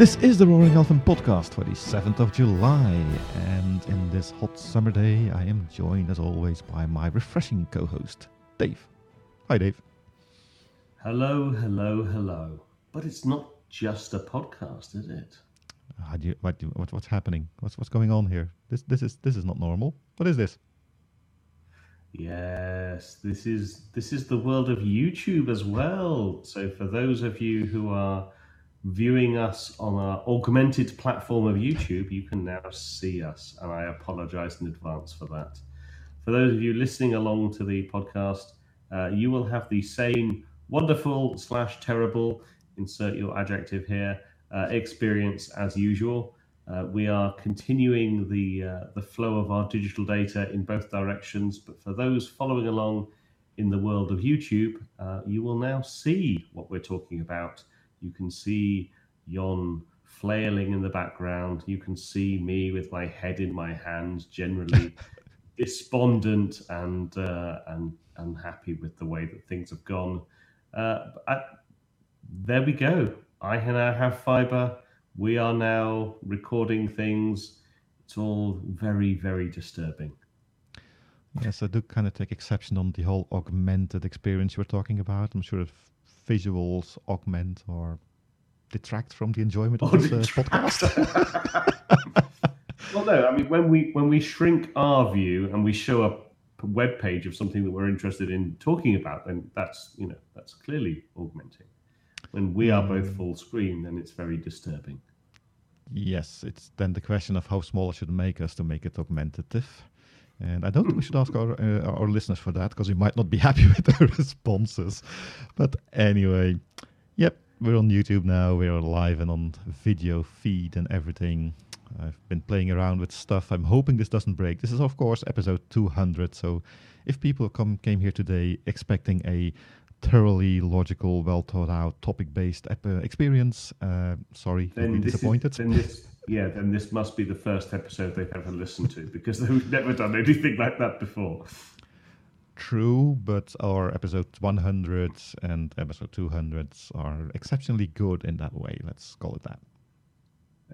This is the Roaring Elephant podcast for the 7th of July, and in this hot summer day, I am joined as always by my refreshing co host, Dave. Hi, Dave. Hello, hello, hello. But it's not just a podcast, is it? How do you, what, do- what, what's happening? What's, what's going on here? This, this, is, this is not normal. What is this? Yes, this is this is the world of YouTube as well. So for those of you who are viewing us on our augmented platform of YouTube, you can now see us, and I apologize in advance for that. For those of you listening along to the podcast, uh, you will have the same wonderful slash terrible insert your adjective here uh, experience as usual. Uh, we are continuing the uh, the flow of our digital data in both directions, but for those following along in the world of YouTube, uh, you will now see what we're talking about. You can see Yon flailing in the background. You can see me with my head in my hands, generally despondent and uh, and unhappy with the way that things have gone. Uh, I, there we go. I now have fiber. We are now recording things. It's all very, very disturbing. Yes, I do kind of take exception on the whole augmented experience you were talking about. I'm sure if visuals augment or detract from the enjoyment of this uh, podcast. well, no, I mean when we when we shrink our view and we show a web page of something that we're interested in talking about, then that's you know that's clearly augmenting. When we are both full screen, then it's very disturbing. Yes, it's then the question of how small I should make us to make it augmentative. And I don't think we should ask our uh, our listeners for that because we might not be happy with their responses. But anyway, yep, we're on YouTube now. We're live and on video feed and everything. I've been playing around with stuff. I'm hoping this doesn't break. This is of course episode 200. So if people come came here today expecting a thoroughly logical, well thought out, topic based ep- uh, experience, uh, sorry, you'll be this is- disappointed. then this, yeah, then this must be the first episode they've ever listened to because they've never done anything like that before. True, but our episode 100 and episode 200 are exceptionally good in that way. Let's call it that.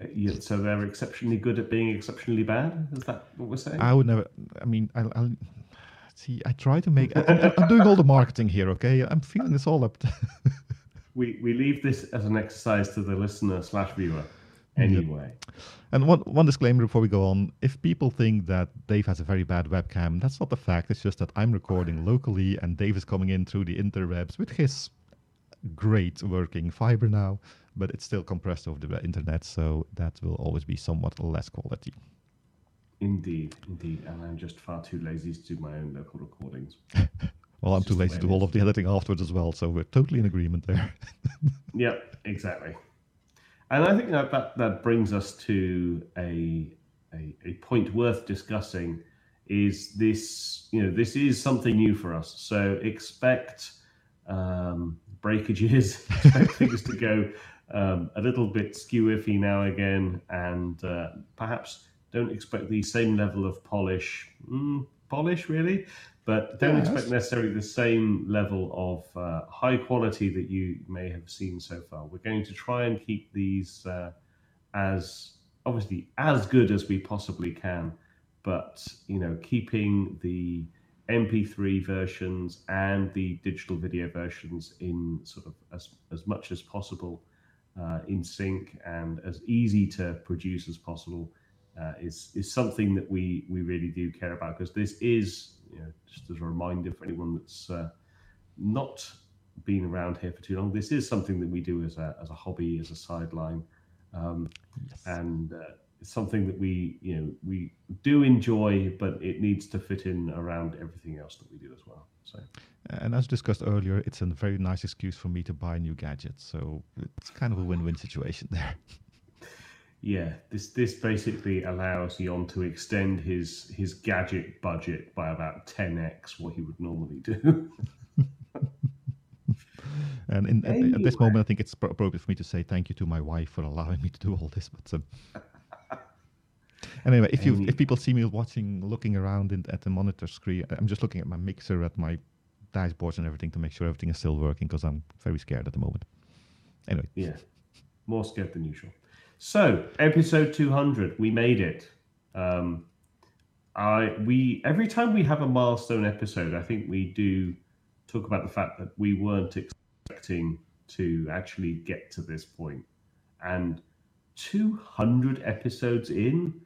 Uh, yeah, so they're exceptionally good at being exceptionally bad. Is that what we're saying? I would never. I mean, I'll, I'll see. I try to make. I, I'm- I'm doing all the marketing here. Okay, I'm feeling this all up. we we leave this as an exercise to the listener slash viewer. Anyway, and one one disclaimer before we go on: if people think that Dave has a very bad webcam, that's not the fact. It's just that I'm recording locally, and Dave is coming in through the interwebs with his great working fiber now, but it's still compressed over the internet, so that will always be somewhat less quality. indeed, indeed, and I'm just far too lazy to do my own local recordings. Well, I'm too lazy to do all of the editing afterwards as well, so we're totally in agreement there. Yep, exactly. And I think that that, that brings us to a, a a point worth discussing. Is this you know this is something new for us, so expect um, breakages, expect things to go um, a little bit skew iffy now again, and uh, perhaps don't expect the same level of polish. Mm, polish really, but don't expect necessarily the same level of uh, high quality that you may have seen so far. We're going to try and keep these uh, as obviously as good as we possibly can, but you know, keeping the MP3 versions and the digital video versions in sort of as as much as possible uh, in sync and as easy to produce as possible uh, is is something that we we really do care about because this is you know just as a reminder for anyone that's uh, not been around here for too long. This is something that we do as a as a hobby, as a sideline, um, and uh, it's something that we you know we do enjoy, but it needs to fit in around everything else that we do as well. So And as discussed earlier, it's a very nice excuse for me to buy new gadgets, so it's kind of a win-win situation there. yeah, this this basically allows Yon to extend his his gadget budget by about ten x what he would normally do. And in, at- at this moment, I think it's appropriate for me to say thank you to my wife for allowing me to do all this. But um, anyway, if you if people see me watching, looking around in, at the monitor screen, I'm just looking at my mixer, at my dashboards, and everything to make sure everything is still working because I'm very scared at the moment. Anyway, Yeah, more scared than usual. So, episode 200, we made it. Um, I we every time we have a milestone episode, I think we do talk about the fact that we weren't expecting to actually get to this point. And 200 episodes in,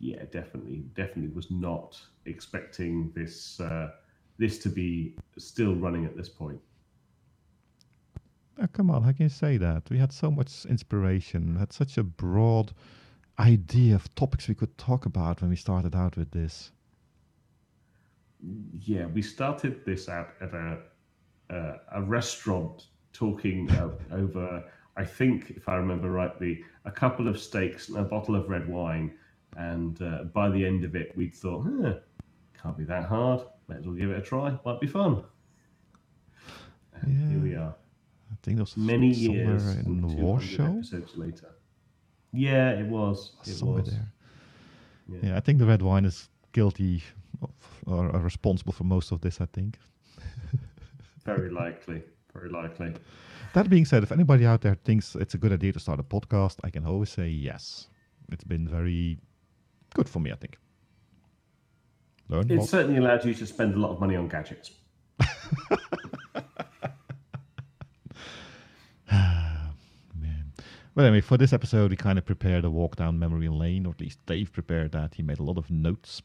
yeah, definitely, definitely was not expecting this uh, this to be still running at this point. Oh, come on, how can you say that? We had so much inspiration, had such a broad idea of topics we could talk about when we started out with this. Yeah, we started this out at a uh, a restaurant talking uh, over, I think, if I remember rightly, a couple of steaks and a bottle of red wine. And uh, by the end of it, we'd thought, huh, can't be that hard. Might as well give it a try. Might be fun. And Yeah. Here we are. I think it was Many years in the 200 Warsaw. episodes later. Yeah, it was. It somewhere was. there. Yeah. Yeah. I think the red wine is guilty of, or, or responsible for most of this. I think. Very likely. Very likely. That being said, if anybody out there thinks it's a good idea to start a podcast, I can always say yes. It's been very good for me. I think. Learn It certainly allowed you to spend a lot of money on gadgets. But anyway, for this episode, we kind of prepared a walk down memory lane, or at least Dave prepared that. He made a lot of notes.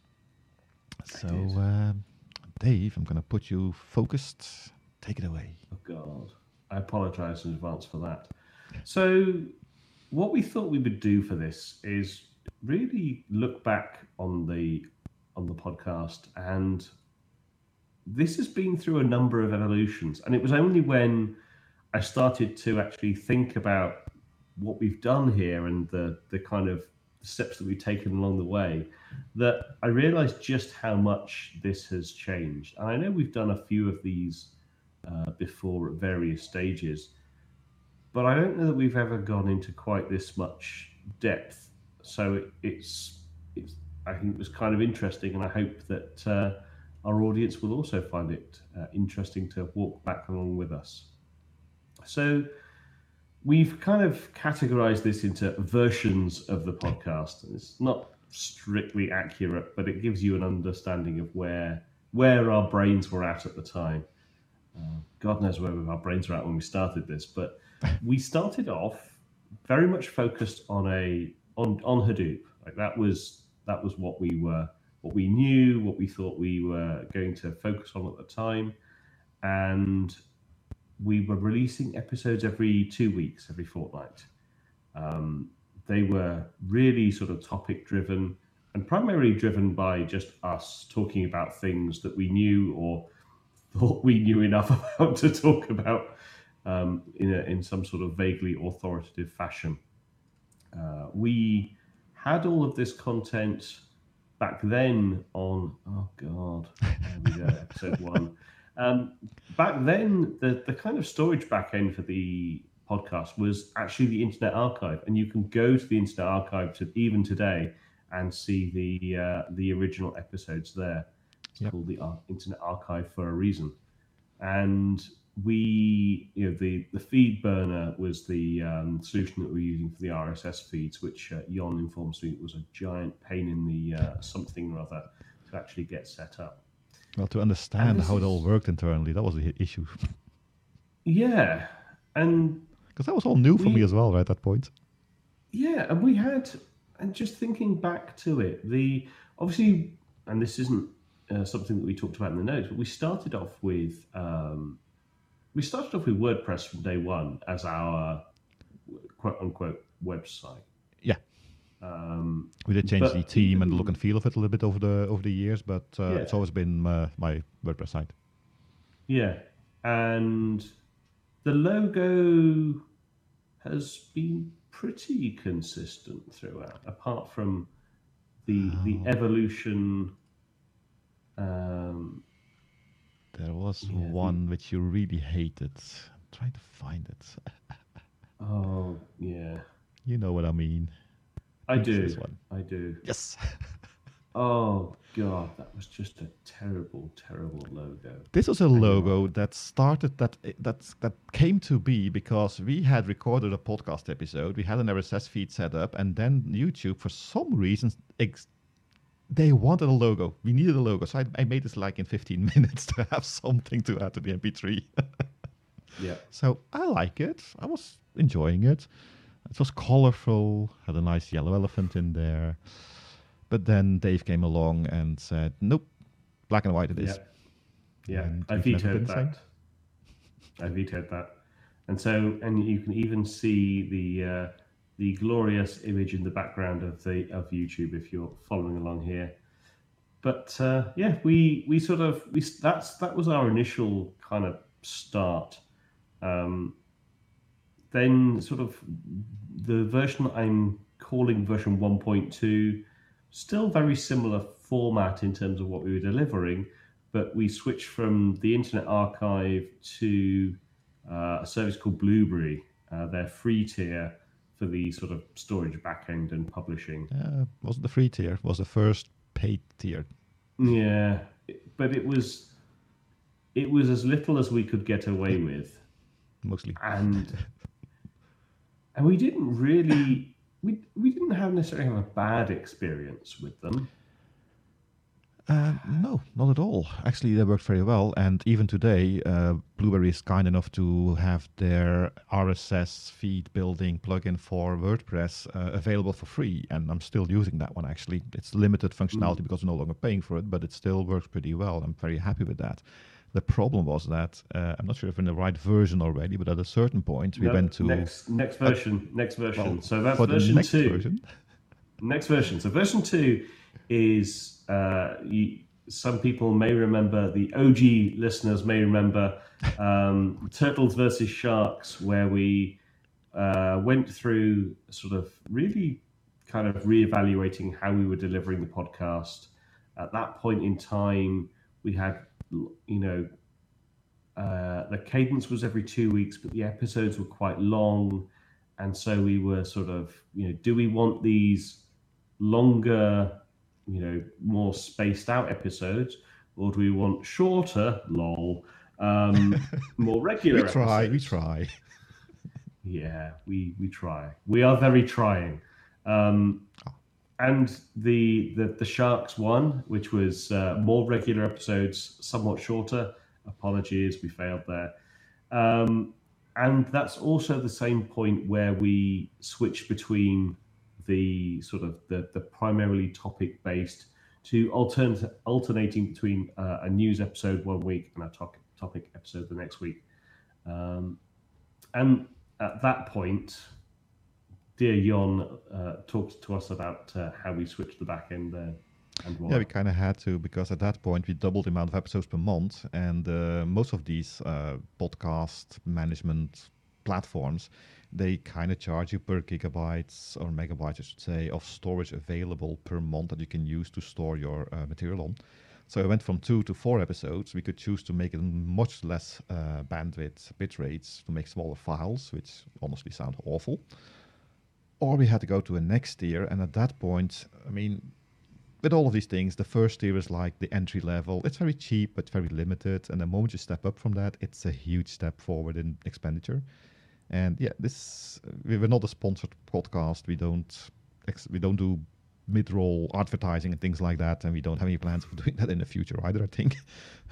So, um, Dave, I'm going to put you focused. Take it away. Oh God, I apologise in advance for that. So, what we thought we would do for this is really look back on the on the podcast, and this has been through a number of evolutions. And it was only when I started to actually think about what we've done here and the the kind of steps that we've taken along the way that I realised just how much this has changed. And I know we've done a few of these uh, before at various stages. But I don't know that we've ever gone into quite this much depth. So it, it's, it's, I think it was kind of interesting, and I hope that uh, our audience will also find it uh, interesting to walk back along with us. So we've kind of categorized this into versions of the podcast. It's not strictly accurate, but it gives you an understanding of where where our brains were at at the time. Uh, God knows where our brains were at when we started this, but we started off very much focused on a on on Hadoop. Like that was that was what we were what we knew, what we thought we were going to focus on at the time, and we were releasing episodes every two weeks, every fortnight. Um, they were really sort of topic driven and primarily driven by just us talking about things that we knew or thought we knew enough about to talk about um, in, a, in some sort of vaguely authoritative fashion. Uh, we had all of this content back then on, oh God, there we go, episode one. Um, back then, the, the kind of storage backend for the podcast was actually the Internet Archive, and you can go to the Internet Archive to, even today and see the uh, the original episodes there. It's Yep. called the Ar- Internet Archive for a reason, and we, you know, the the FeedBurner was the um, solution that we were using for the RSS feeds, which uh, Jon informs me was a giant pain in the uh, something or other to actually get set up. Well, to understand how it all worked internally, that was the issue. Yeah, and Because that was all new for me as well, right, at that point. Yeah, and we had, and just thinking back to it, the obviously, and this isn't uh, something that we talked about in the notes, but we started off with um, we started off with WordPress from day one as our quote unquote website. Yeah. Um, We did change the theme and the look and feel of it a little bit over the over the years, but uh, Yeah. it's always been uh, my WordPress site. yeah, and the logo has been pretty consistent throughout, apart from the the Oh. evolution. Um, There was Yeah, the- one which you really hated. I'm trying to find it. Oh yeah, You know what I mean. I do. This one. I do. Yes. Oh god, that was just a terrible, terrible logo. This was a logo that started that that that came to be because we had recorded a podcast episode, we had an RSS feed set up, and then YouTube, for some reason, ex- they wanted a logo. We needed a logo, so I, I made this like in 15 minutes to have something to add to the MP3. yeah. So I like it. I was enjoying it. It was colorful, had a nice yellow elephant in there. But then Dave came along and said, "Nope, black and white it is." Yeah, yeah. I we've never been vetoed that. I vetoed that, and so and you can even see the uh, the glorious image in the background of the of YouTube if you're following along here. But uh, yeah, we we sort of we that's that was our initial kind of start. Um, then sort of the version I'm calling version 1.2 still very similar format in terms of what we were delivering, but we switched from the Internet Archive to uh, a service called Blubrry, uh, their free tier for the sort of storage backend and publishing. Uh, wasn't the free tier? Was the first paid tier? Yeah, but it was it was as little as we could get away with, Mostly. and and we didn't really we we didn't have necessarily have a bad experience with them. Uh, no, not at all. Actually, they worked very well. And even today, uh, Blubrry is kind enough to have their RSS feed building plugin for WordPress uh, available for free. And I'm still using that one, actually. It's limited functionality because we're no longer paying for it, but it still works pretty well. I'm very happy with that. The problem was that uh, I'm not sure if we're in the right version already, but at a certain point, we No, went to next next version. next version. well, so that's version next two. version. Next version. So version two is uh, you, some people may remember the OG listeners may remember um, Turtles versus Sharks, where we uh, went through sort of really kind of reevaluating how we were delivering the podcast. At that point in time, we had you know uh, the cadence was every two weeks, but the episodes were quite long, and so we were sort of you know do we want these longer you know more spaced out episodes or do we want shorter lol um more regular We try, we episodes? try. yeah we we try we are very trying um and the the, the sharks one which was uh, more regular episodes somewhat shorter. Apologies we failed there. Um and that's also the same point where we switch between the sort of the, the primarily topic based to altern- alternating between uh, a news episode one week and a topic topic episode the next week. Um, and at that point, dear Jon uh, talked to us about uh, how we switched the back end there. Yeah, we kind of had to because at that point we doubled the amount of episodes per month, and uh, most of these uh, podcast management platforms they kind of charge you per gigabytes or megabytes, I should say, of storage available per month that you can use to store your uh, material on. So I went from two to four episodes. We could choose to make it much less uh, bandwidth bit rates to make smaller files, which honestly sound awful. Or we had to go to a next tier, and at that point, I mean, with all of these things, the first tier is like the entry level. It's very cheap, but very limited. And the moment you step up from that, it's a huge step forward in expenditure. And yeah, this we're not a sponsored podcast. We don't we don't do mid-roll advertising and things like that, and we don't have any plans of doing that in the future either. I think,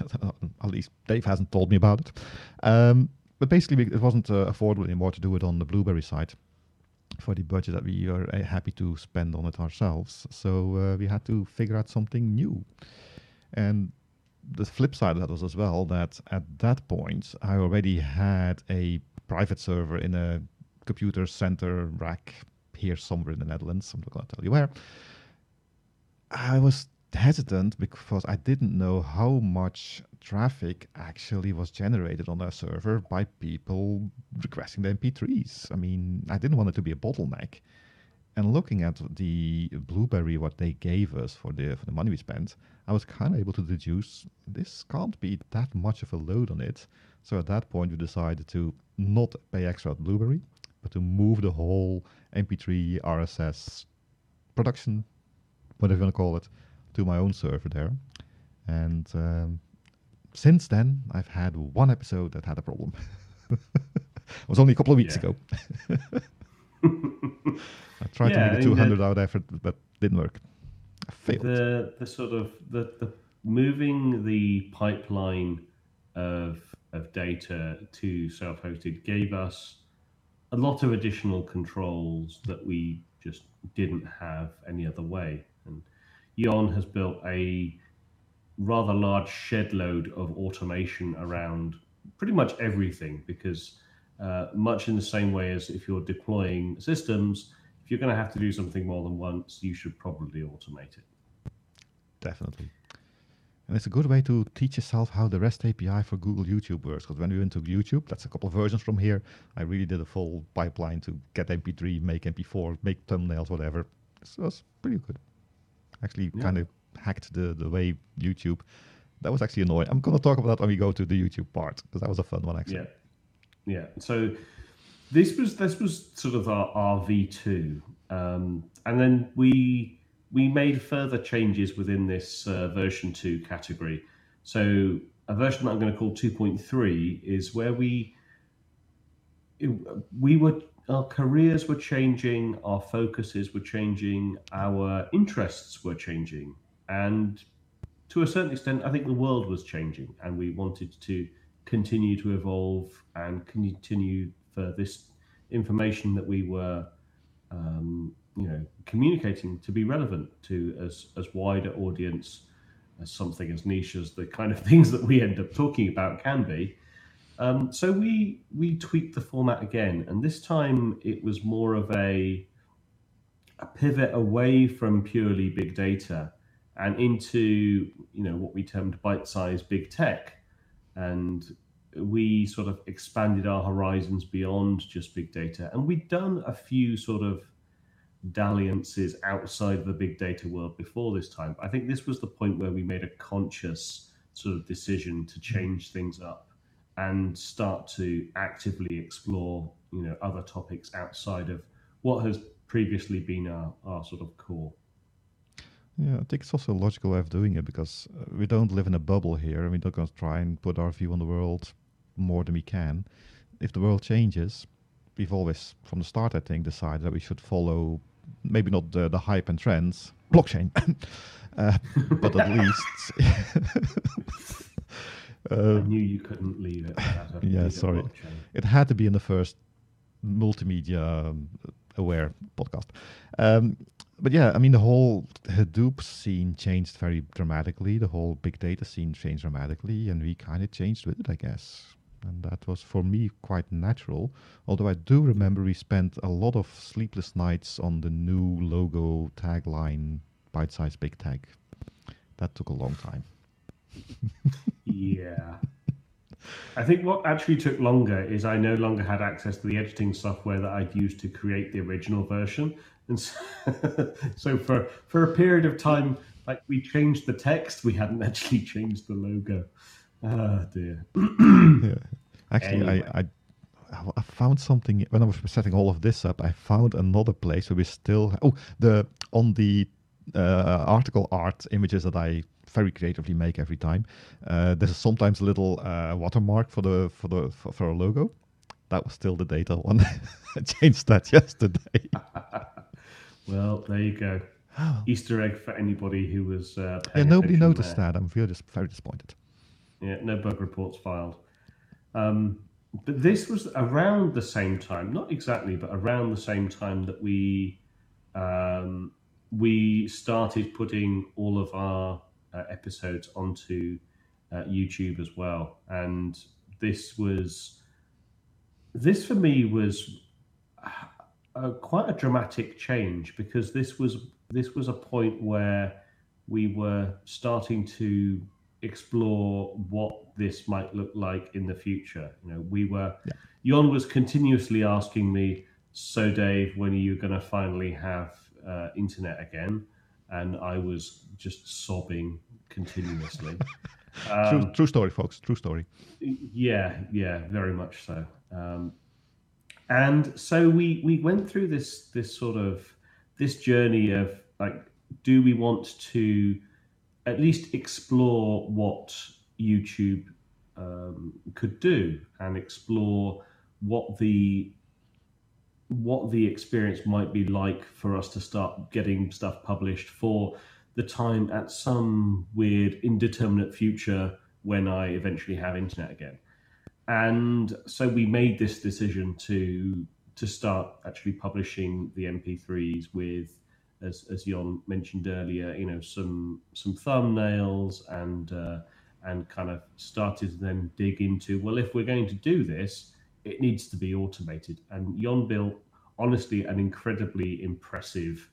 at least Dave hasn't told me about it. Um, but basically, it wasn't uh, affordable anymore to do it on the Blubrry side for the budget that we are uh, happy to spend on it ourselves. So uh, we had to figure out something new. And the flip side of that was as well that at that point I already had a private server in a computer center rack here somewhere in the Netherlands. I'm not going to tell you where. I was hesitant because I didn't know how much traffic actually was generated on our server by people requesting the MP3s. I mean, I didn't want it to be a bottleneck. And looking at the Blubrry, what they gave us for the for the money we spent, I was kind of able to deduce this can't be that much of a load on it. So at that point, we decided to not pay extra at Blubrry, but to move the whole MP3 RSS production, whatever you want to call it, to my own server there. And um, since then, I've had one episode that had a problem. it was only a couple of weeks Yeah. ago. I tried Yeah, to make a 200 out effort, but didn't work. I failed. the the sort of the, the moving the pipeline of of data to self-hosted gave us a lot of additional controls that we just didn't have any other way. Yon has built a rather large shed load of automation around pretty much everything because uh, much in the same way as if you're deploying systems, if you're going to have to do something more than once, you should probably automate it. Definitely. And it's a good way to teach yourself how the REST API for Google YouTube works. Because when we went to YouTube, that's a couple of versions from here. I really did a full pipeline to get MP3, make MP4, make thumbnails, whatever. So it was pretty good. Actually, Yeah. kind of hacked the, the way YouTube. That was actually annoying. I'm going to talk about that when we go to the YouTube part because that was a fun one, actually. Yeah, yeah. So this was this was sort of our, our V two, um, and then we we made further changes within this uh, version two category. So a version that I'm going to call two point three is where we we were our careers were changing, our focuses were changing, our interests were changing, and to a certain extent, I think the world was changing, and we wanted to continue to evolve and continue for this information that we were, um, you know, communicating to be relevant to as as wider audience as something as niche as the kind of things that we end up talking about can be. Um, so we we tweaked the format again, and this time it was more of a a pivot away from purely big data and into you know what we termed bite-sized big tech. And we sort of expanded our horizons beyond just big data. And we'd done a few sort of dalliances outside the big data world before this time. I think this was the point where we made a conscious sort of decision to change things up and start to actively explore you know other topics outside of what has previously been our, our sort of core Yeah, I think it's also a logical way of doing it because uh, we don't live in a bubble here and we're not going to try and put our view on the world more than we can. If the world changes, we've always, from the start, I think, decided that we should follow maybe not the, the hype and trends, blockchain, uh, but at least. I um, knew you couldn't leave it. Yeah, sorry. it had to be in the first multimedia um, aware podcast. Um, but yeah, I mean, the whole Hadoop scene changed very dramatically. The whole big data scene changed dramatically, and we kind of changed with it, I guess. And that was for me quite natural. Although I do remember we spent a lot of sleepless nights on the new logo tagline, bite size big tag. That took a long time. Yeah. I think what actually took longer is I no longer had access to the editing software that I'd used to create the original version. And so, so for, for a period of time, like we changed the text, we hadn't actually changed the logo. Oh dear. yeah. Actually, Anyway. I, I I found something when I was setting all of this up. I found another place where we still oh the on the uh, article art images that I very creatively make every time. Uh, there's sometimes a little uh, watermark for the for the for, for a logo. That was still the data one. I changed that yesterday. Well, there you go. Easter egg for anybody who was. Uh, Yeah, nobody noticed there. that. I'm very, dis- very disappointed. Yeah, no bug reports filed. Um, but this was around the same time, not exactly, but around the same time that we um, we started putting all of our uh, episodes onto uh, YouTube as well, and this was this for me was uh, quite a dramatic change because this was this was a point where we were starting to explore what this might look like in the future. You know, we were Yeah. Jon was continuously asking me, "So, Dave, when are you going to finally have uh, internet again?" And I was just sobbing continuously. true, Um, true story, folks. True story. yeah, yeah, very much so. Um, and so we we went through this this sort of this journey of like, do we want to at least explore what YouTube um, could do and explore what the what the experience might be like for us to start getting stuff published for the time at some weird indeterminate future when I eventually have internet again. And so we made this decision to to start actually publishing the MP3s with, as as Jon mentioned earlier, you know, some some thumbnails and uh, and kind of started to then dig into well, if we're going to do this, it needs to be automated. And Jon built honestly an incredibly impressive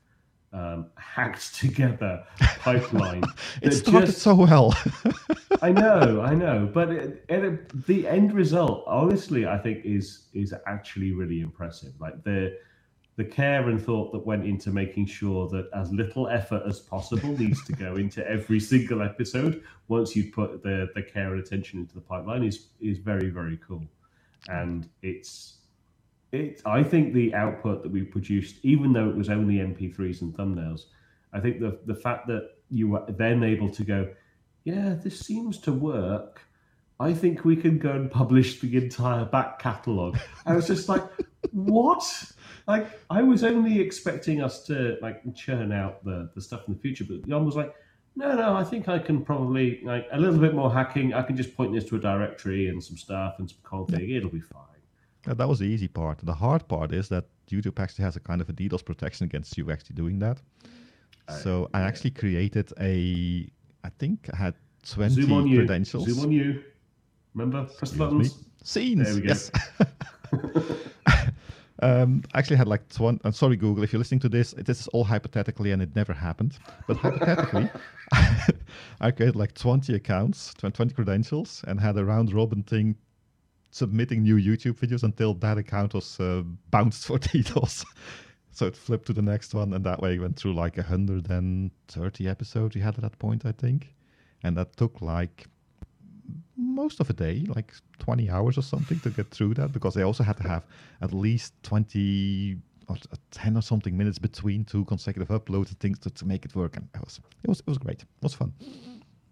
um, hacked together pipeline. it started just, so well. I know, I know, but it, it, the end result, honestly, I think is is actually really impressive. Like the the care and thought that went into making sure that as little effort as possible needs to go into every single episode once you put the the care and attention into the pipeline is is very very cool, Mm. and it's it, I think the output that we produced, even though it was only MP3s and thumbnails, I think the the fact that you were then able to go, yeah, this seems to work. I think we can go and publish the entire back catalogue. I was just like, what? Like, I was only expecting us to like churn out the, the stuff in the future, but Jon was like, no, no, I think I can probably like a little bit more hacking. I can just point this to a directory and some stuff and some config. It'll be fine. Yeah, that was the easy part. The hard part is that YouTube actually has a kind of a DDoS protection against you actually doing that. Uh, so I actually created a, I think I had 20 Zoom on you. credentials. Zoom on you. Remember? Press the buttons. Me. Scenes. There we go. Yes. um, I actually had like 20, I'm sorry, Google, if you're listening to this, this is all hypothetically and it never happened. But hypothetically, I created like 20 accounts, 20 credentials, and had a round robin thing submitting new YouTube videos until that account was uh, bounced for DDoS. so it flipped to the next one, and that way we went through like 130 episodes we had at that point, I think. And that took like most of a day, like 20 hours or something to get through that because they also had to have at least 20 or 10 or something minutes between two consecutive uploads and things to, to make it work. And it was, it was, it was great. It was fun.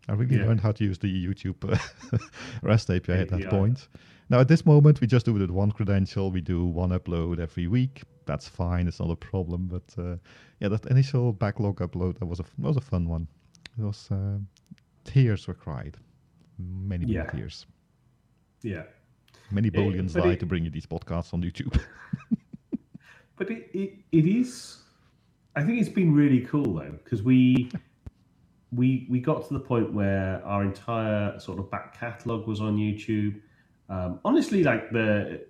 I really yeah. learned how to use the YouTube uh, REST API at that point. Now, at this moment, we just do it with one credential. We do one upload every week. That's fine. It's not a problem. But uh, yeah, that initial backlog upload that was a was a fun one. It was uh, tears were cried, many yeah. tears. Yeah, many Booleans died to bring you these podcasts on YouTube. but it, it, it is. I think it's been really cool though because we. we we got to the point where our entire sort of back catalog was on YouTube. Um, honestly, like the,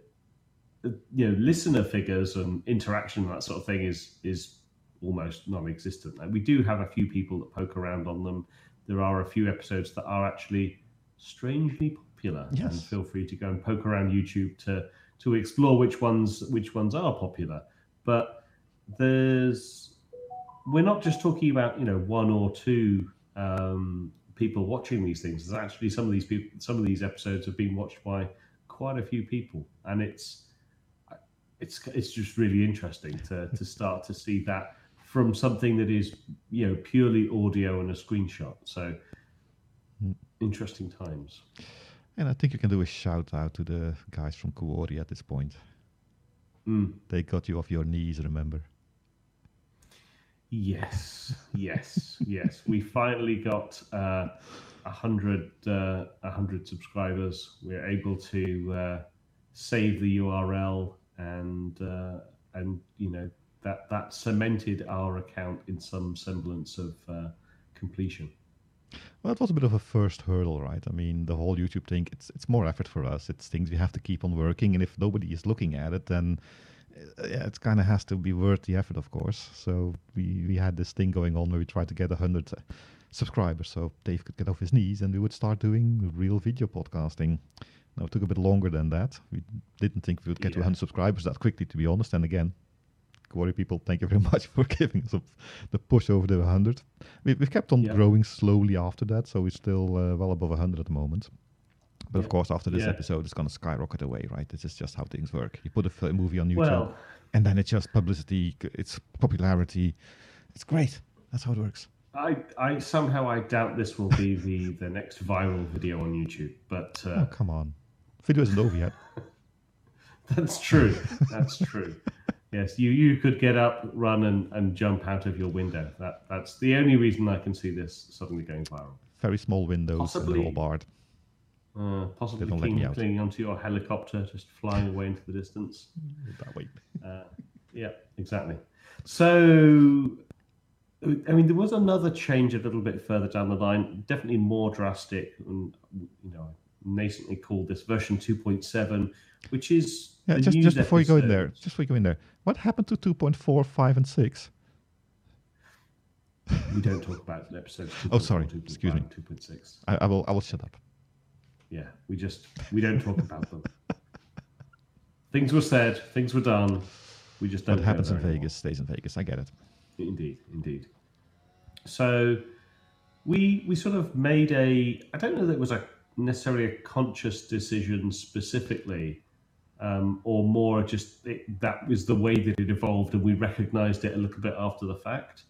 the, you know listener figures and interaction and that sort of thing is is almost non-existent. Like we do have a few people that poke around on them. There are a few episodes that are actually strangely popular, yes. and feel free to go and poke around YouTube to to explore which ones which ones are popular. But there's we're not just talking about you know one or two um, people watching these things. There's actually some of these people, some of these episodes have been watched by quite a few people, and it's it's it's just really interesting to to start to see that from something that is you know purely audio and a screenshot. So interesting times. And I think you can do a shout out to the guys from Kuori at this point. Mm. They got you off your knees, remember? Yes, yes, yes. We finally got uh, a uh, hundred uh, a hundred subscribers. We're able to uh, save the URL and uh, and you know that that cemented our account in some semblance of uh, completion. Well, it was a bit of a first hurdle, right? I mean, the whole YouTube thing, it's it's more effort for us. It's things we have to keep on working, and if nobody is looking at it, then uh, yeah, it kind of has to be worth the effort, of course. So we we had this thing going on where we tried to get a hundred subscribers, so Dave could get off his knees, and we would start doing real video podcasting. Now it took a bit longer than that. We didn't think we would get yeah. to 100 subscribers that quickly, to be honest. And again, Kuori people, thank you very much for giving us the push over the 100. We, have kept on yeah. growing slowly after that, so we're still uh, well above 100 at the moment. But yeah. of course, after this yeah. episode, it's going to skyrocket away, right? This is just how things work. You put a movie on YouTube, well, and then it's just publicity, it's popularity. It's great. That's how it works. I, I somehow I doubt this will be the, the next viral video on YouTube, but uh, oh come on, video isn't over yet. that's true. That's true. Yes, you, you could get up, run, and, and jump out of your window. That that's the only reason I can see this suddenly going viral. Very small windows Possibly- and they're all barred. Uh, possibly They don't let me clinging, clinging onto your helicopter, just flying away into the distance. That way. Uh, yeah, exactly. So, I mean, there was another change a little bit further down the line, definitely more drastic, and you know, nascently called this version 2.7, which is Yeah, the just news just before you go in there, just before you go in there, what happened to 2.4, 5, and 6? We don't talk about episodes. Oh, sorry. 2.4, Excuse me. 2.6. I, I will I will shut up. Yeah, we just we don't talk about them. Things were said, things were done. We just don't. What happens in anymore. Vegas stays in Vegas. I get it. Indeed, indeed. So we we sort of made a I don't know that it was a necessarily a conscious decision specifically, um, or more just it, that was the way that it evolved, and we recognised it a little bit after the fact.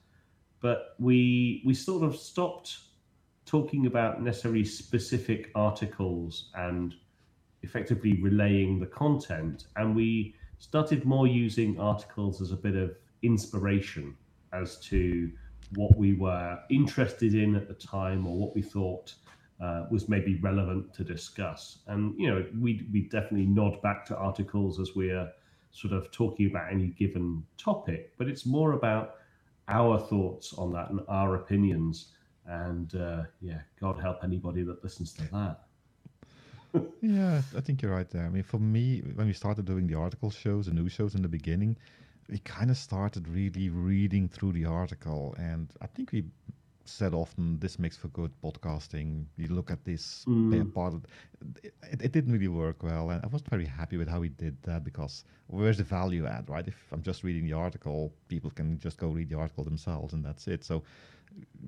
But we we sort of stopped talking about necessarily specific articles and effectively relaying the content, and we started more using articles as a bit of inspiration as to what we were interested in at the time or what we thought uh, was maybe relevant to discuss. And you know, we we definitely nod back to articles as we're sort of talking about any given topic, but it's more about our thoughts on that and our opinions. And uh, yeah, God help anybody that listens to that. Yeah, I think you're right there. I mean, for me, when we started doing the article shows, the news shows in the beginning, we kind of started really reading through the article. And I think we said often this makes for good podcasting. You look at this Mm. part of it, it didn't really work well. And I wasn't very happy with how we did that because where's the value add, right? If I'm just reading the article, people can just go read the article themselves and that's it. So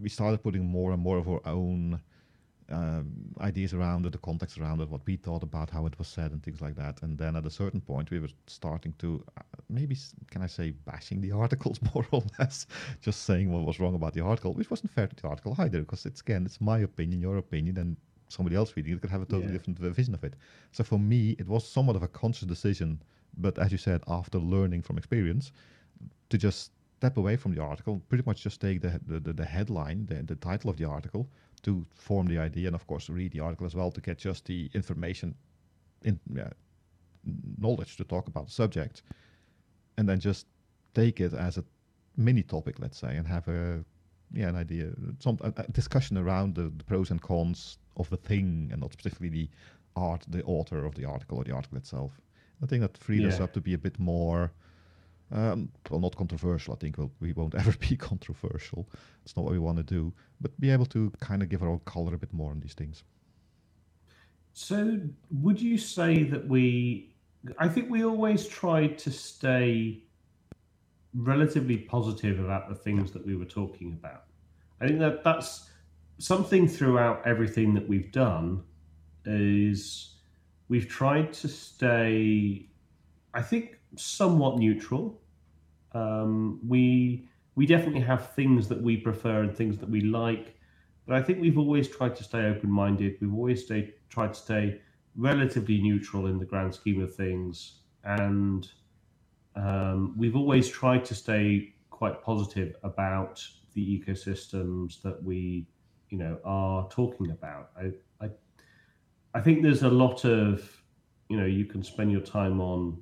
we started putting more and more of our own ideas around it, the context around it, what we thought about how it was said, and things like that. And then at a certain point, we were starting to uh, maybe, can I say, bashing the articles more or less, just saying what was wrong about the article, which wasn't fair to the article either, because it's again, it's my opinion, your opinion, and somebody else reading it could have a totally Yeah. different vision of it. So for me, it was somewhat of a conscious decision, but as you said, after learning from experience, to just step away from the article, pretty much just take the the, the, the headline, the, the title of the article, to form the idea, and of course read the article as well to get just the information, in yeah, knowledge to talk about the subject, and then just take it as a mini topic, let's say, and have a yeah an idea, some a, a discussion around the, the pros and cons of the thing, and not specifically the art, the author of the article or the article itself. I think that freed us up to be a bit more um, well, not controversial. I think we'll, we won't ever be controversial. It's not what we want to do, but be able to kind of give our own color a bit more on these things. So, would you say that we? I think we always tried to stay relatively positive about the things that we were talking about. I think that that's something throughout everything that we've done is we've tried to stay, I think, somewhat neutral. Um, we we definitely have things that we prefer and things that we like, but I think we've always tried to stay open minded. We've always stayed, tried to stay relatively neutral in the grand scheme of things, and um, we've always tried to stay quite positive about the ecosystems that we, you know, are talking about. I, I, I think there's a lot of, you know, you can spend your time on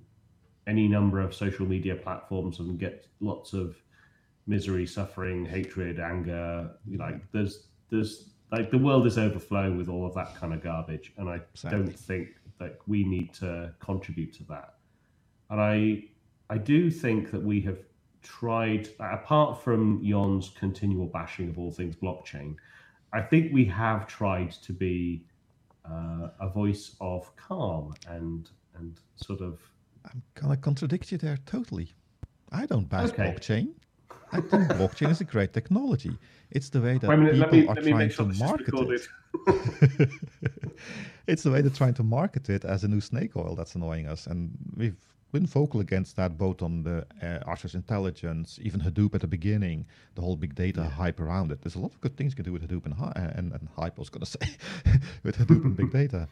any number of social media platforms and get lots of misery, suffering, hatred, anger. Like there's there's like the world is overflowing with all of that kind of garbage, and I Sadly. don't think that we need to contribute to that. And I I do think that we have tried, apart from Yon's continual bashing of all things blockchain, I think we have tried to be uh, a voice of calm and and sort of I'm gonna contradict you there totally. I don't bash Okay. blockchain. I think blockchain is a great technology. It's the way that minute, people me are trying sure to market it. it's the way they're trying to market it as a new snake oil that's annoying us. And we've been vocal against that both on the uh, artificial intelligence, even Hadoop at the beginning, the whole big data yeah. hype around it. There's a lot of good things you can do with Hadoop and, and, and hype, I was going to say, with Hadoop and big data.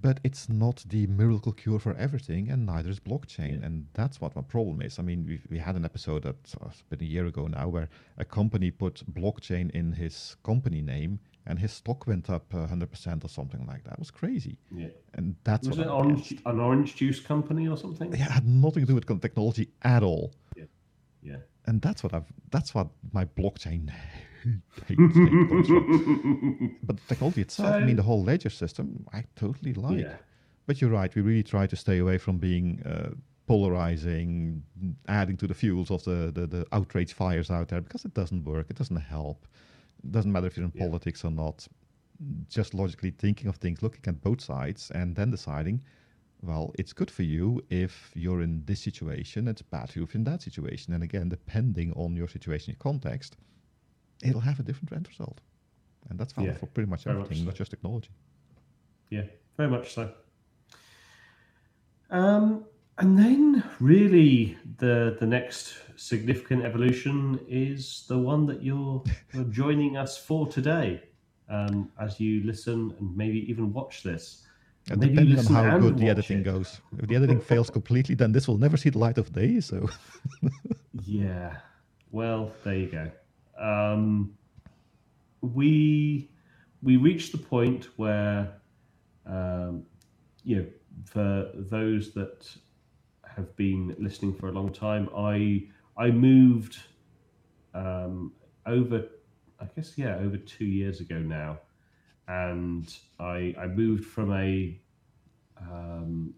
But it's not the miracle cure for everything, and neither is blockchain. Yeah. And that's what my problem is. I mean, we we had an episode that's uh, been a year ago now where a company put blockchain in his company name, and his stock went up hundred percent or something like that. It was crazy. Yeah, and that's was it orange, an orange juice company or something? Yeah, it had nothing to do with technology at all. Yeah, yeah. And that's what I've. That's what my blockchain hates. comes from. But the technology itself, so, I mean, the whole ledger system, I totally like. Yeah. But you're right. We really try to stay away from being. Uh, polarizing, adding to the fuels of the, the, the outrage fires out there because it doesn't work. It doesn't help It doesn't matter if you're in yeah. politics or not. Just logically thinking of things, looking at both sides, and then deciding, well, it's good for you if you're in this situation. It's bad for you if you're in that situation. And again, depending on your situation, your context, it'll have a different end result. And that's valid yeah, for pretty much everything, much so. not just technology. Yeah, very much so. Um, and then, really, the the next significant evolution is the one that you're, you're joining us for today, um, as you listen and maybe even watch this. And depending on how good the editing it. goes. If the editing fails completely, then this will never see the light of day. So, yeah. Well, there you go. Um, we we reached the point where, um, you know, for those that have been listening for a long time, I I moved um, over, I guess yeah, over two years ago now, and I I moved from a um,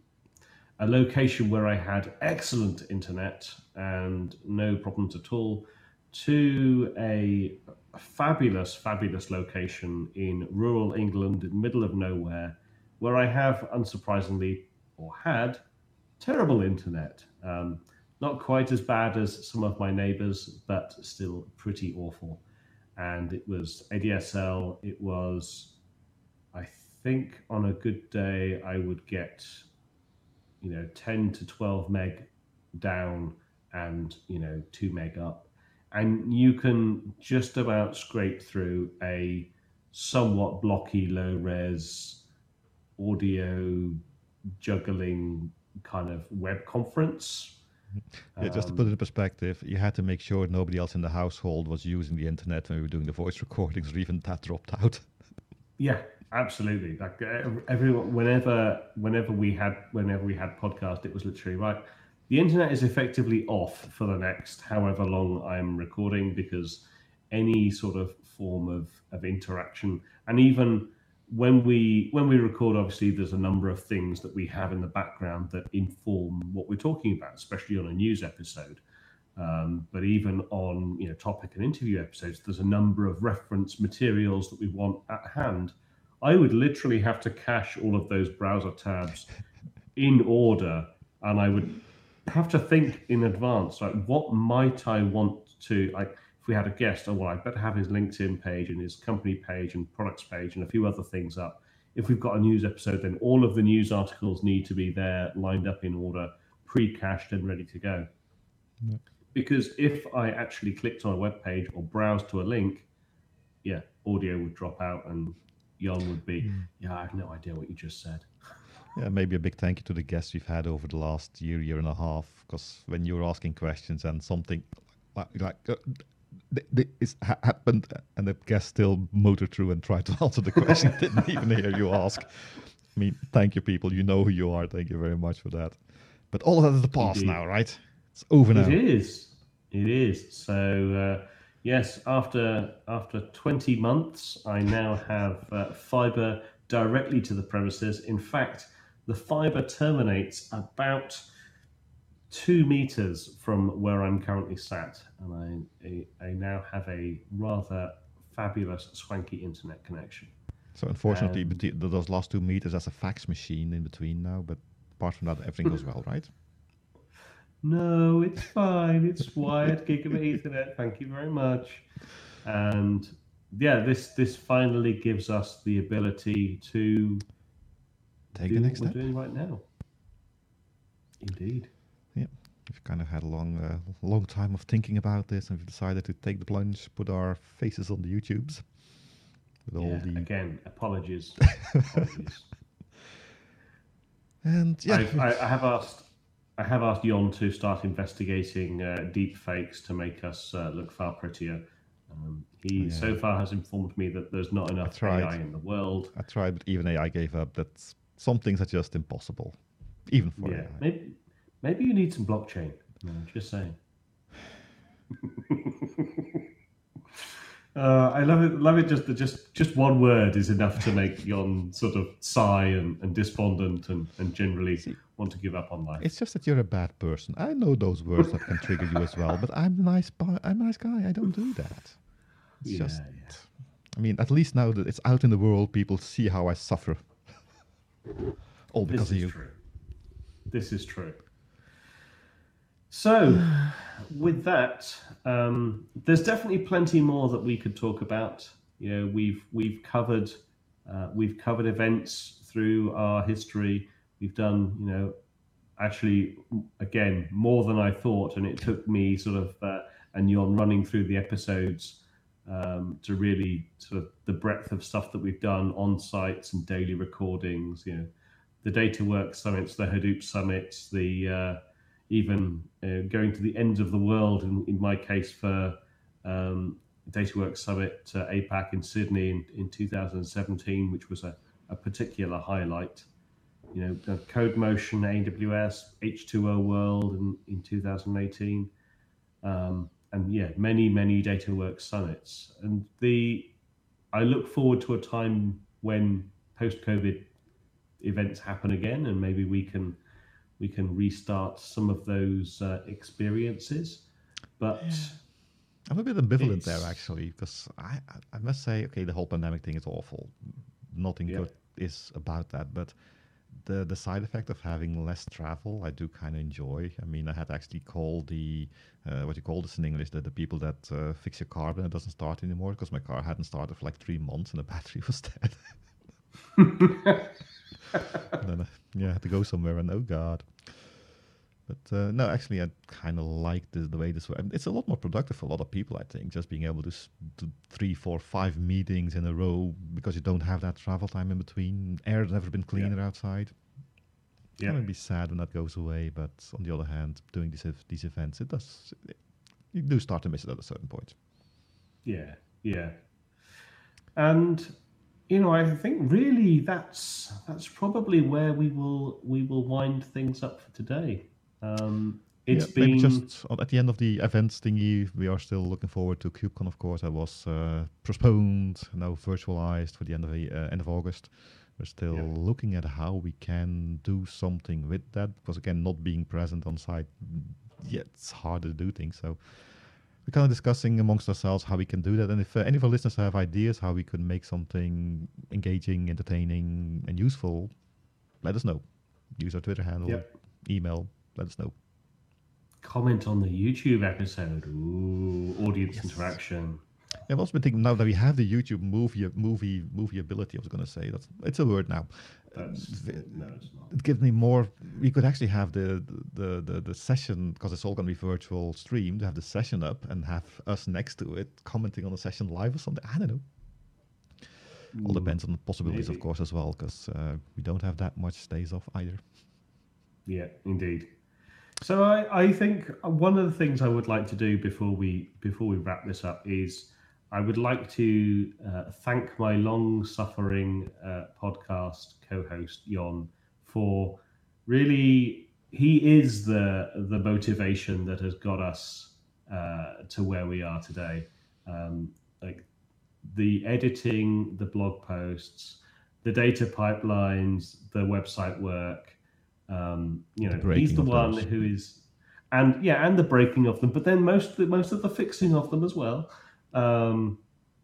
a location where I had excellent internet and no problems at all to a fabulous, fabulous location in rural England, in the middle of nowhere, where I have, unsurprisingly, or had terrible internet. Um, not quite as bad as some of my neighbors, but still pretty awful. And it was ADSL. It was, I think, on a good day, I would get, you know, 10 to 12 meg down and, you know, 2 meg up. And you can just about scrape through a somewhat blocky, low res audio juggling kind of web conference. Yeah, just to um, put it in perspective, you had to make sure nobody else in the household was using the internet when we were doing the voice recordings, or even that dropped out. Yeah, absolutely. Like everyone, whenever, whenever we had, whenever we had podcast, it was literally right. The internet is effectively off for the next however long I'm recording because any sort of form of of interaction and even when we when we record obviously there's a number of things that we have in the background that inform what we're talking about especially on a news episode. Um, but even on you know topic and interview episodes there's a number of reference materials that we want at hand. I would literally have to cache all of those browser tabs in order and i would have to think in advance like what might i want to like if we had a guest, oh well, I'd better have his LinkedIn page and his company page and products page and a few other things up. If we've got a news episode, then all of the news articles need to be there, lined up in order, pre-cached and ready to go. Yeah. Because if I actually clicked on a web page or browsed to a link, yeah, audio would drop out and Jan would be, mm. yeah, I have no idea what you just said. Yeah, maybe a big thank you to the guests we've had over the last year, year and a half. Because when you were asking questions and something like, like uh, this happened, and the guest still motored through and tried to answer the question. Didn't even hear you ask. I mean, thank you, people. You know who you are. Thank you very much for that. But all of that is the past Indeed. now, right? It's over now. It is. It is. So uh, yes, after after 20 months, I now have uh, fiber directly to the premises. In fact, the fiber terminates about two meters from where I'm currently sat, and I, I, now have a rather fabulous, swanky internet connection. So unfortunately, um, those last two meters, that's a fax machine in between now. But apart from that, everything goes well, right? No, it's fine. It's wired gigabit Ethernet. Thank you very much. And yeah, this this finally gives us the ability to take the next what step. we're doing right now. Indeed. we've kind of had a long, uh, long time of thinking about this, and we've decided to take the plunge, put our faces on the YouTubes. With all the again, apologies. apologies. And yeah, I, I, have asked. I have asked Jon to start investigating uh, deep fakes to make us uh, look far prettier. Um, he yeah. so far has informed me that there's not enough AI in the world. I tried, but even AI gave up. That some things are just impossible, even for yeah. AI. Maybe, maybe you need some blockchain. No, just saying. Uh, I love it. Love it. Just just just one word is enough to make Jon sort of sigh and, and despondent and, and generally want to give up on life. It's just that you're a bad person. I know those words that can trigger you as well, but I'm a nice. I'm a nice guy. I don't do that. It's yeah, just. Yeah. I mean, at least now that it's out in the world, people see how I suffer. All because of you. True. This is true. So, with that, um, there's definitely plenty more that we could talk about. You know, we've we've covered uh, we've covered events through our history. We've done, you know, actually again more than I thought, and it took me sort of uh, and Jon running through the episodes um, to really sort of the breadth of stuff that we've done on sites and daily recordings. You know, the DataWorks summits, the Hadoop summits, the uh, even uh, going to the ends of the world. In, in my case, for um, DataWorks Summit uh, APAC in Sydney in, in 2017, which was a, a particular highlight. You know, Codemotion, AWS, H2O World in, in 2018. Um, and yeah, many, many DataWorks summits. And the I look forward to a time when post COVID events happen again, and maybe we can we can restart some of those uh, experiences. But yeah. I'm a bit ambivalent there actually, because I I must say, okay, the whole pandemic thing is awful. Nothing yeah. good is about that, but the the side effect of having less travel, I do kind of enjoy. I mean, I had actually called the uh, what you call this in English, the, the people that uh, fix your car when it doesn't start anymore, because my car hadn't started for like three months and the battery was dead. then, uh, yeah, I had to go somewhere, and oh god. But uh, no, actually, I kind of like the, the way this works. It's a lot more productive for a lot of people, I think, just being able to do three, four, five meetings in a row because you don't have that travel time in between. Air's never been cleaner yeah. outside. Yeah. It would be sad when that goes away, but on the other hand, doing these these events, it does. It, you do start to miss it at a certain point. Yeah, yeah, and you know, I think really that's that's probably where we will we will wind things up for today. Um, it's yeah, been just at the end of the events thingy. We are still looking forward to KubeCon, of course. That was uh, postponed, now virtualized for the end of the uh, end of August. We're still yeah. looking at how we can do something with that because again, not being present on site, yeah, it's harder to do things. So we're kind of discussing amongst ourselves how we can do that. And if uh, any of our listeners have ideas how we could make something engaging, entertaining, and useful, let us know. Use our Twitter handle, yep. email, let us know. Comment on the YouTube episode. Ooh, audience yes. interaction. I've also been thinking now that we have the YouTube movie movie movie ability. I was going to say that's it's a word now. That's, no, it's not. It gives me more. We could actually have the the the, the session because it's all going to be virtual stream. To have the session up and have us next to it commenting on the session live or something. I don't know. All depends on the possibilities, Maybe. of course, as well, because uh, we don't have that much days off either. Yeah, indeed. So I, I think one of the things I would like to do before we before we wrap this up is I would like to uh, thank my long suffering uh, podcast co host, Jon, for really, he is the, the motivation that has got us uh, to where we are today. Um, like the editing, the blog posts, the data pipelines, the website work. Um, you know, he's the one those. who is, and yeah, and the breaking of them, but then most the most of the fixing of them as well. Um,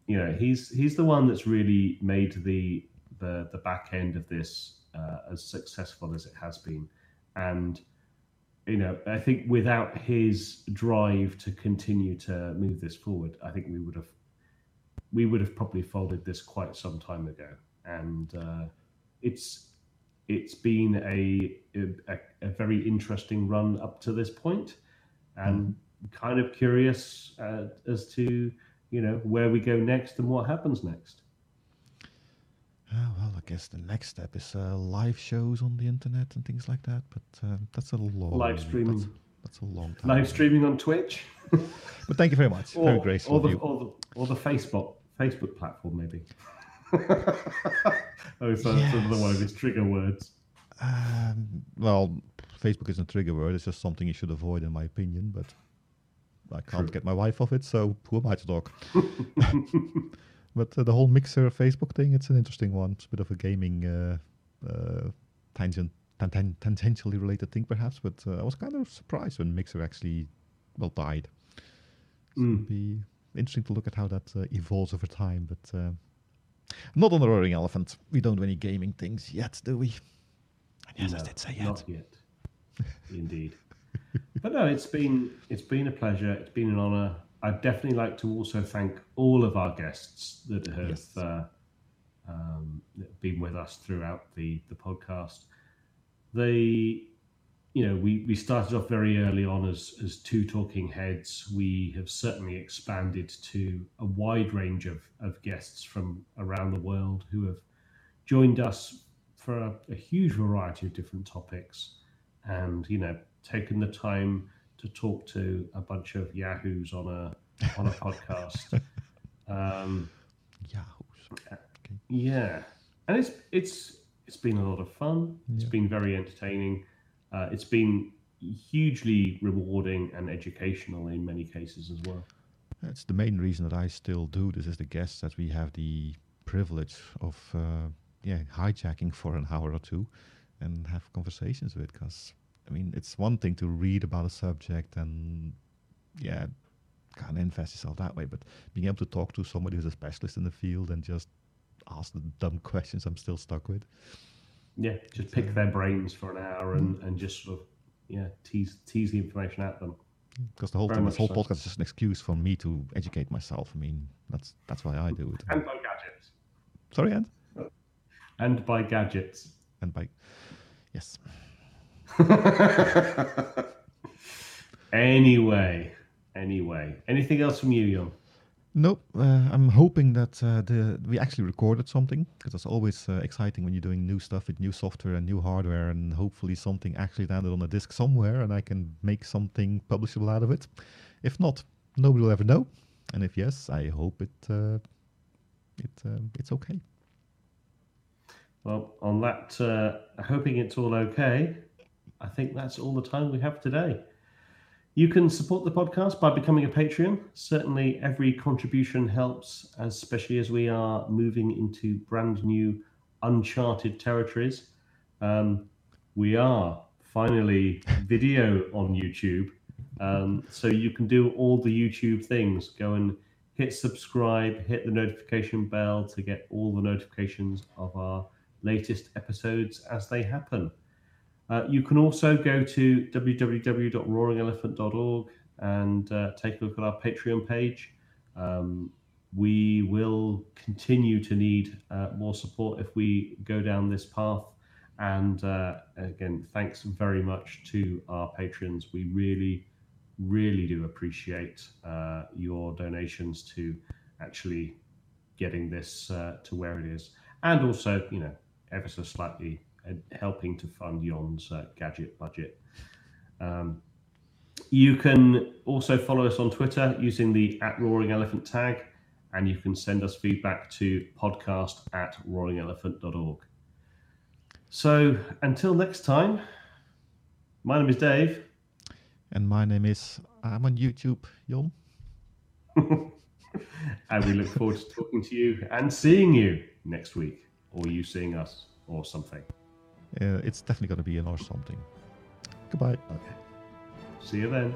you know, he's he's the one that's really made the the the back end of this uh, as successful as it has been, and you know, I think without his drive to continue to move this forward, I think we would have we would have probably folded this quite some time ago, and uh, it's it's been a, a, a very interesting run up to this point, and kind of curious uh, as to you know where we go next and what happens next. Uh, well, I guess the next step is uh, live shows on the internet and things like that. But uh, that's a long Live streaming. That's, that's a long time. Live streaming on Twitch, But thank you very much. very graceful or of the, you. or the or the Facebook Facebook platform maybe. Oh, so that's another one of his trigger words. Um, well, Facebook isn't a trigger word. It's just something you should avoid, in my opinion. But I can't True. get my wife off it, so who am I to talk? but uh, the whole Mixer Facebook thing, it's an interesting one. It's a bit of a gaming uh, uh, tangent, tan- tangentially related thing, perhaps. But uh, I was kind of surprised when Mixer actually, well, died. So Mm. it'll be interesting to look at how that uh, evolves over time. But uh, not on the roaring elephant. We don't do any gaming things yet, do we? And yes, I did say yet. Not yet. Indeed. but no, it's been it's been a pleasure. It's been an honour. I'd definitely like to also thank all of our guests that have Yes. uh, um, been with us throughout the the podcast. They, you know, we we started off very early on as as two talking heads. We have certainly expanded to a wide range of of guests from around the world who have joined us for a, a huge variety of different topics and you know taken the time to talk to a bunch of yahoos on a on a podcast um, Yahoos. Okay. yeah and it's it's it's been a lot of fun It's Yeah. been very entertaining uh, it's been hugely rewarding and educational in many cases as well. That's the main reason that I still do this is the guests that we have the privilege of uh, yeah hijacking for an hour or two and have conversations with because I mean it's one thing to read about a subject and yeah kind of invest yourself that way but being able to talk to somebody who's a specialist in the field and just ask the dumb questions I'm still stuck with yeah just pick their brains for an hour and, mm. and just sort of yeah tease tease the information at them. Because the whole Very thing, this whole so. podcast is just an excuse for me to educate myself. I mean that's that's why I do it. And by gadgets. Sorry and and by gadgets. And by yes. Anyway, anyway, anything else from you, Jon? Nope. Uh, I'm hoping that uh, the we actually recorded something because it's always uh, exciting when you're doing new stuff with new software and new hardware, and hopefully something actually landed on a disk somewhere, and I can make something publishable out of it. If not, nobody will ever know. And if yes, I hope it uh, it um, it's okay. Well, on that, uh, hoping it's all okay, I think that's all the time we have today. You can support the podcast by becoming a Patreon. Certainly, every contribution helps, especially as we are moving into brand new, uncharted territories. Um, we are finally video on YouTube. Um, so you can do all the YouTube things. Go and hit subscribe, hit the notification bell to get all the notifications of our latest episodes as they happen. Uh, you can also go to www.roaringelephant.org and uh, take a look at our Patreon page. Um, we will continue to need uh, more support if we go down this path. And uh, again, thanks very much to our patrons. We really, really do appreciate uh, your donations to actually getting this to where it is, and also, you know, ever so slightly helping to fund Yon's uh, gadget budget. Um, you can also follow us on Twitter using the at Roaring Elephant tag, and you can send us feedback to podcast at roaringelephant.org. So until next time, my name is Dave. And my name is I'm on YouTube, Jon. and we look forward to talking to you and seeing you next week, or you seeing us, or something. Uh, it's definitely going to be an or something. Goodbye. Okay. See you then.